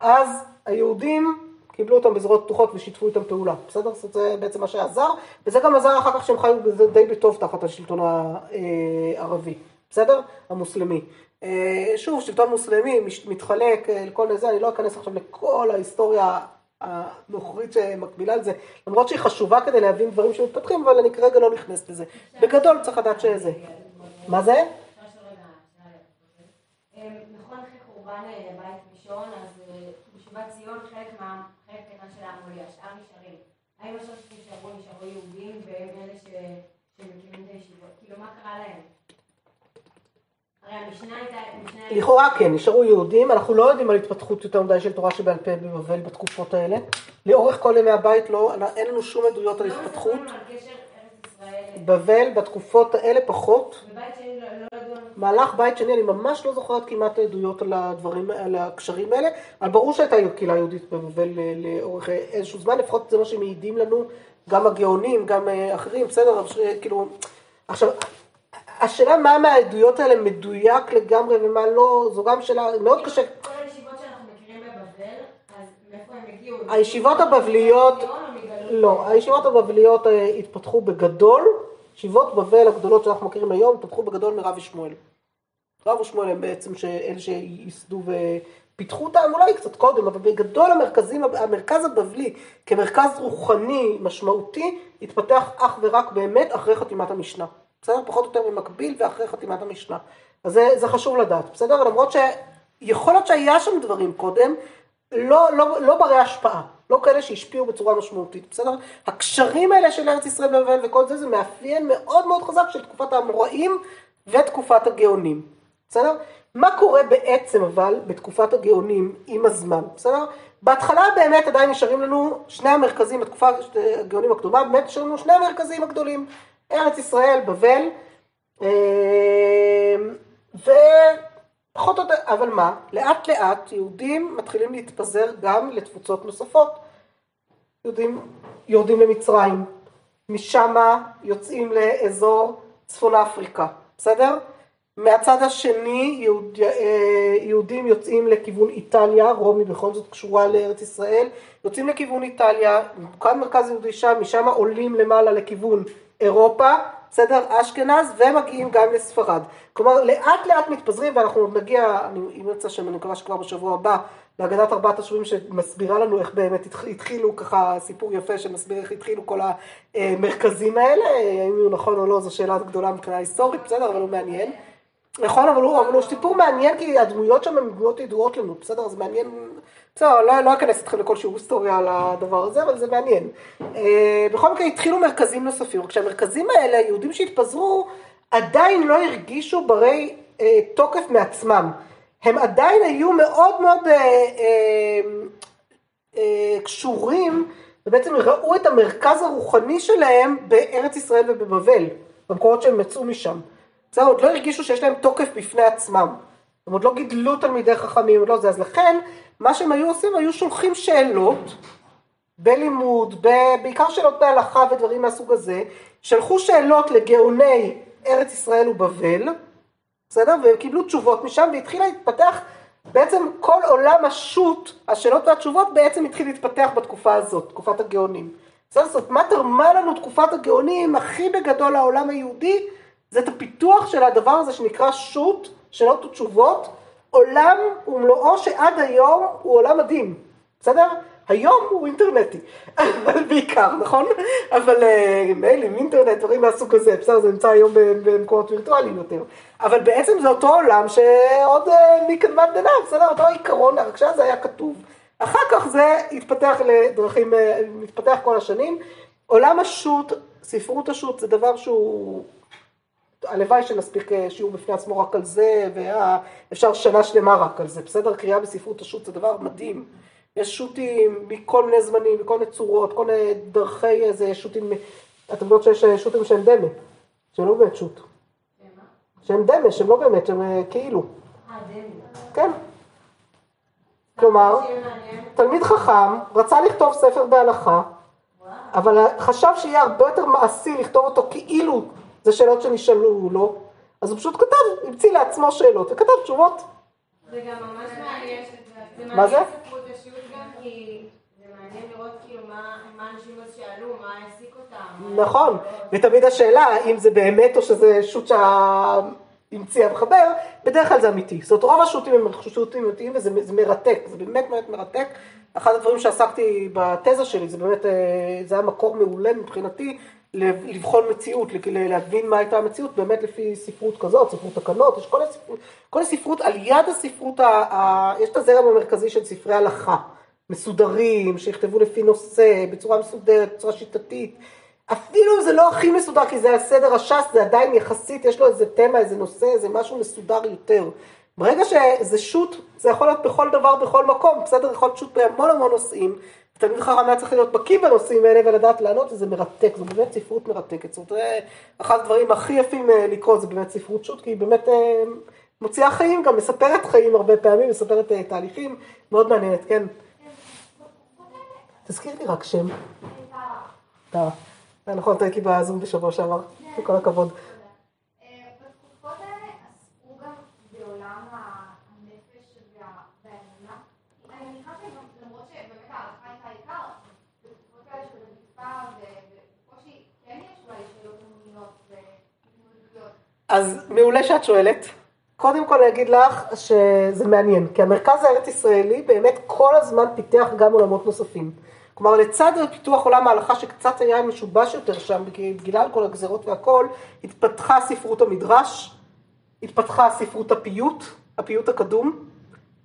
אז היהודים קיבלו אותם בזרועות פתוחות ושיתפו איתם פעולה, בסדר? זאת זה בעצם מה שעזר, וזה גם עזר אחר כך שהם חיו די בטוב תחת השלטון הערבי, בסדר? המוסלמי. אה, שוב, שלטון מוסלמי מתחלק אה, לכל זה, אני לא אכנס עכשיו לכל ההיסטוריה הנוכרית שמקבילה לזה, למרות שהיא חשובה כדי להבין דברים שמתפתחים, אבל אני כרגע לא נכנסת לזה. בגדול צריך לדעת שזה. מה זה? אה, נכון, אחרי חורבן אה, בית ראשון, אז בישיבת ציון חלק קטן של העם עולה, השאר נשארים. האם השאר שנשארו, נשארו יהודים, והם אלה שמקימים את הישיבות? כאילו, מה קרה להם? לכאורה כן, נשארו יהודים, אנחנו לא יודעים על התפתחות יותר מדי של תורה שבעל פה בבבל בתקופות האלה. לאורך כל ימי הבית לא, אין לנו שום עדויות על לא התפתחות. מספרים על קשר ארץ ישראל. בבל בתקופות האלה פחות. בבית שני לא לא ידעו... על- מהלך בית שני, אני ממש לא זוכרת כמעט עדויות על הדברים, על הקשרים האלה, אבל ברור שהייתה קהילה יהודית בבבל ל- לאורך איזשהו זמן, לפחות זה מה שמעידים לנו, גם הגאונים, גם אה, אחרים, בסדר, אבל כאילו, עכשיו, השאלה מה מהעדויות האלה מדויק לגמרי ומה לא, זו גם שאלה מאוד קשה. כל הישיבות שאנחנו מכירים בבבל, אז מאיפה הם הגיעו? הישיבות הבבליות, מגלות? לא, הישיבות הבבליות אה, התפתחו בגדול, ישיבות בבל הגדולות שאנחנו מכירים היום התפתחו בגדול מרבי שמואל. רב ושמואל הם בעצם אלה שייסדו ופיתחו אותם, אולי קצת קודם, אבל בגדול המרכזים, המרכז הבבלי כמרכז רוחני משמעותי, התפתח אך ורק באמת אחרי חתימת המשנה. בסדר? פחות או יותר במקביל ואחרי חתימת המשנה. אז זה, זה חשוב לדעת, בסדר? למרות שיכול להיות שהיה שם דברים קודם, לא, לא, לא ברי השפעה, לא כאלה שהשפיעו בצורה משמעותית, בסדר? הקשרים האלה של ארץ ישראל ובבל וכל זה, זה מאפיין מאוד מאוד חזק של תקופת האמוראים ותקופת הגאונים, בסדר? מה קורה בעצם אבל בתקופת הגאונים עם הזמן, בסדר? בהתחלה באמת עדיין נשארים לנו שני המרכזים, בתקופת הגאונים הקדומה, באמת נשארים לנו שני המרכזים הגדולים, ארץ ישראל, בבל, אה, ופחות או יותר, אבל מה, לאט לאט יהודים מתחילים להתפזר גם לתפוצות נוספות. יהודים יורדים למצרים, משם יוצאים לאזור צפון אפריקה, בסדר? מהצד השני יהוד, אה, יהודים יוצאים לכיוון איטליה, רומי בכל זאת קשורה לארץ ישראל, יוצאים לכיוון איטליה, כאן מרכז יהודי שם, משם עולים למעלה לכיוון אירופה, בסדר? אשכנז, ומגיעים גם לספרד. כלומר, לאט לאט מתפזרים, ואנחנו נגיע, אני, אם ירצה שם, אני מקווה שכבר בשבוע הבא, להגדת ארבעת השבויים שמסבירה לנו איך באמת התחילו, ככה סיפור יפה שמסביר איך התחילו כל המרכזים האלה, האם הוא נכון או לא, זו שאלה גדולה מבחינה היסטורית, בסדר, אבל הוא מעניין. נכון, אבל הוא, אבל הוא סיפור מעניין כי הדמויות שם הן דמויות ידועות לנו, בסדר? זה מעניין, בסדר, לא, לא אכנס אתכם לכל שיעור היסטוריה על הדבר הזה, אבל זה מעניין. אה, בכל מקרה התחילו מרכזים נוספים, כשהמרכזים האלה, יהודים שהתפזרו, עדיין לא הרגישו ברי אה, תוקף מעצמם. הם עדיין היו מאוד מאוד אה, אה, אה, קשורים, ובעצם ראו את המרכז הרוחני שלהם בארץ ישראל ובבבל, במקומות שהם יצאו משם. בסדר, עוד לא הרגישו שיש להם תוקף בפני עצמם. הם עוד לא גידלו תלמידי חכמים, לא זה, אז לכן מה שהם היו עושים, היו שולחים שאלות בלימוד. בעיקר שאלות בהלכה ודברים מהסוג הזה, שלחו שאלות לגאוני ארץ ישראל ובבל, בסדר? והם קיבלו תשובות משם והתחילה להתפתח, בעצם כל עולם השו"ת, השאלות והתשובות בעצם התחיל להתפתח בתקופה הזאת, תקופת הגאונים. בסדר? זאת מה תרמה לנו תקופת הגאונים הכי בגדול לעולם היהודי? זה את הפיתוח של הדבר הזה שנקרא שו"ת, שאלות ותשובות, עולם ומלואו שעד היום הוא עולם מדהים, בסדר? היום הוא אינטרנטי, אבל בעיקר, נכון? אבל אה, מיילים, אינטרנט, דברים מהסוג הזה, בסדר, זה נמצא היום במקומות וירטואליים יותר. אבל בעצם זה אותו עולם שעוד אה, מקדמת דנא, בסדר? אותו עיקרון, רק שאז זה היה כתוב. אחר כך זה התפתח לדרכים, אה, מתפתח כל השנים. עולם השו"ת, ספרות השו"ת זה דבר שהוא הלוואי שנספיק אה, שיעור בפני עצמו רק על זה, ואפשר שנה שלמה רק על זה, בסדר? קריאה בספרות השו"ת זה דבר מדהים. יש שו"תים מכל מיני זמנים, מכל מיני צורות, כל מיני דרכי איזה שו"תים, אתם יודעות שיש אה, שו"תים שהם דמה, שהם לא באמת שו"ת. שהם דמה, שהם לא באמת, שהם אה, כאילו. כן. כלומר, תלמיד חכם רצה לכתוב ספר בהלכה, אבל חשב שיהיה הרבה יותר מעשי לכתוב אותו כאילו זה שאלות שנשאלו לו, אז הוא פשוט כתב, המציא לעצמו שאלות וכתב תשובות. זה גם ממש מעניין, מה זה? ספרות השיעוט גם כי זה מעניין לראות כאילו מה אנשים שאלו, מה העסיק אותם. נכון, ותמיד השאלה אם זה באמת או שזה שו"ת שהמציא המחבר, בדרך כלל זה אמיתי. זאת אומרת רוב השו"תים הם שו"תים אמיתיים וזה מרתק, זה באמת באמת מרתק. אחד הדברים שעסקתי בתזה שלי, זה באמת, אה, זה היה מקור מעולה מבחינתי לבחון מציאות, להבין מה הייתה המציאות, באמת לפי ספרות כזאת, ספרות תקנות, יש כל הספרות, כל הספרות, על יד הספרות, ה, ה, יש את הזרם המרכזי של ספרי הלכה, מסודרים, שיכתבו לפי נושא, בצורה מסודרת, בצורה שיטתית, אפילו אם זה לא הכי מסודר, כי זה הסדר הש"ס, זה עדיין יחסית, יש לו איזה תמה, איזה נושא, איזה משהו מסודר יותר. ברגע שזה שו"ת, זה יכול להיות בכל דבר, בכל מקום, בסדר? יכול להיות שו"ת בהמון המון נושאים, תלמיד חכם היה צריך להיות בקיא בנושאים האלה ולדעת לענות, וזה מרתק, זו באמת ספרות מרתקת. זאת אומרת, אחד הדברים הכי יפים אה, לקרוא זה באמת ספרות שו"ת, כי היא באמת אה, מוציאה חיים, גם מספרת חיים הרבה פעמים, מספרת אה, תהליכים, מאוד מעניינת, כן. תזכיר לי רק שם. טרה. נכון, אתה הייתי בזום בשבוע שעבר, כל הכבוד. אז מעולה שאת שואלת. קודם כל אני אגיד לך שזה מעניין, כי המרכז הארץ ישראלי באמת כל הזמן פיתח גם עולמות נוספים. כלומר לצד פיתוח עולם ההלכה שקצת היה משובש יותר שם, בגלל כל הגזרות והכל, התפתחה ספרות המדרש, התפתחה ספרות הפיוט, הפיוט הקדום,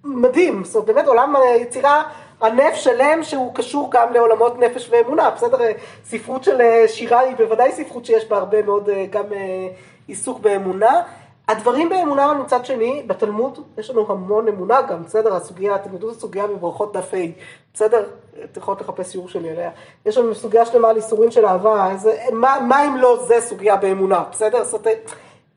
מדהים, זאת אומרת באמת עולם היצירה ענף שלם שהוא קשור גם לעולמות נפש ואמונה, בסדר? ספרות של שירה היא בוודאי ספרות שיש בה הרבה מאוד גם עיסוק באמונה. הדברים באמונה אבל מצד שני, בתלמוד יש לנו המון אמונה גם, בסדר? הסוגיה, אתם יודעים את הסוגיה בברכות דף ה', בסדר? אתם יכולות לחפש שיעור שלי עליה. יש לנו סוגיה שלמה על איסורים של אהבה, אז מה, מה אם לא זה סוגיה באמונה, בסדר? אומרת,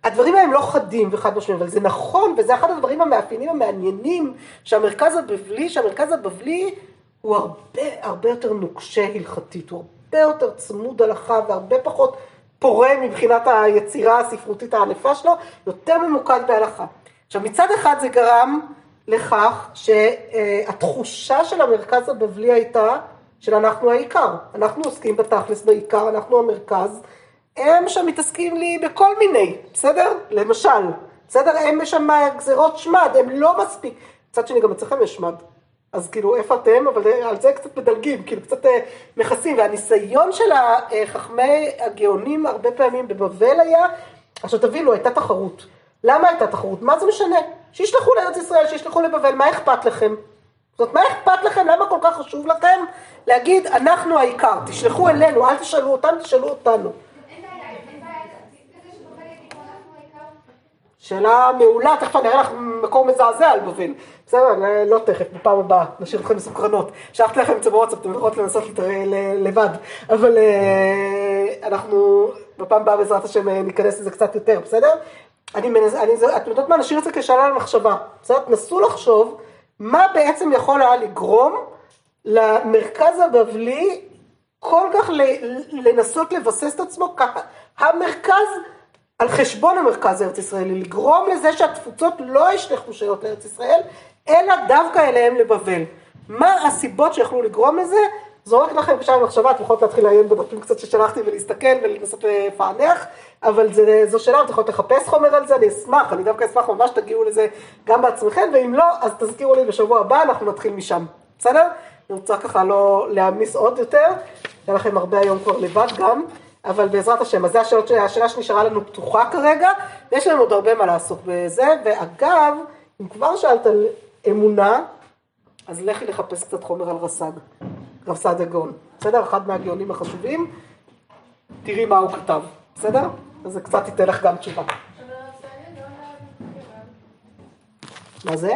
הדברים האלה לא חדים וחד משמעיים, אבל זה נכון, וזה אחד הדברים המאפיינים המעניינים, שהמרכז הבבלי, שהמרכז הבבלי הוא הרבה הרבה יותר נוקשה הלכתית, הוא הרבה יותר צמוד הלכה והרבה פחות פורה מבחינת היצירה הספרותית הענפה שלו, יותר ממוקד בהלכה. עכשיו מצד אחד זה גרם לכך שהתחושה של המרכז הבבלי הייתה של אנחנו העיקר, אנחנו עוסקים בתכלס בעיקר, אנחנו המרכז, הם שם מתעסקים לי בכל מיני, בסדר? למשל, בסדר? הם שם גזירות שמד, הם לא מספיק, מצד שני גם אצלכם יש שמד. אז כאילו איפה אתם, אבל על זה קצת מדלגים, כאילו קצת מכסים, והניסיון של חכמי הגאונים הרבה פעמים בבבל היה, עכשיו תבינו, הייתה תחרות. למה הייתה תחרות? מה זה משנה? שישלחו לארץ ישראל, שישלחו לבבל, מה אכפת לכם? זאת אומרת, מה אכפת לכם? למה כל כך חשוב לכם להגיד, אנחנו העיקר, תשלחו אלינו, אל תשאלו אותם, תשאלו אותנו. שאלה מעולה, תכף אני אראה לך מקור מזעזע על בבל. בסדר, לא תכף, בפעם הבאה, נשאיר אתכם מסוקרנות. שלחתי לכם את זה בוואטסאפ, אתם יכולות לנסות לבד. אבל אנחנו בפעם הבאה בעזרת השם ניכנס לזה קצת יותר, בסדר? אני מנס... אני... אתם יודעות מה? נשאיר את זה כשאלה למחשבה. בסדר? תנסו לחשוב מה בעצם יכול היה לגרום למרכז הבבלי כל כך לנסות לבסס את עצמו ככה. המרכז... על חשבון המרכז הארץ ישראלי, לגרום לזה שהתפוצות לא ישלחו שאלות לארץ ישראל, אלא דווקא אליהם לבבל. מה הסיבות שיכולו לגרום לזה? זורק לכם עכשיו מחשבה, אתם יכולות להתחיל לעיין בדפים קצת ששלחתי ולהסתכל ולנסות לפענח, אבל זה, זו שאלה, אתם יכולות לחפש חומר על זה, אני אשמח, אני דווקא אשמח ממש שתגיעו לזה גם בעצמכם, ואם לא, אז תזכירו לי בשבוע הבא, אנחנו נתחיל משם, בסדר? אני רוצה ככה לא להעמיס עוד יותר, היה לכם הרבה היום כבר לבד גם. אבל בעזרת השם, אז זו השאלות, השאלה שנשארה לנו פתוחה כרגע, ויש לנו עוד הרבה מה לעסוק בזה, ואגב, אם כבר שאלת על אמונה, אז לכי לחפש קצת חומר על רס"ג, רב סעדיה גאון, בסדר? אחד מהגאונים החשובים, תראי מה הוא כתב, בסדר? אז זה קצת ייתן לך גם תשובה. מה זה?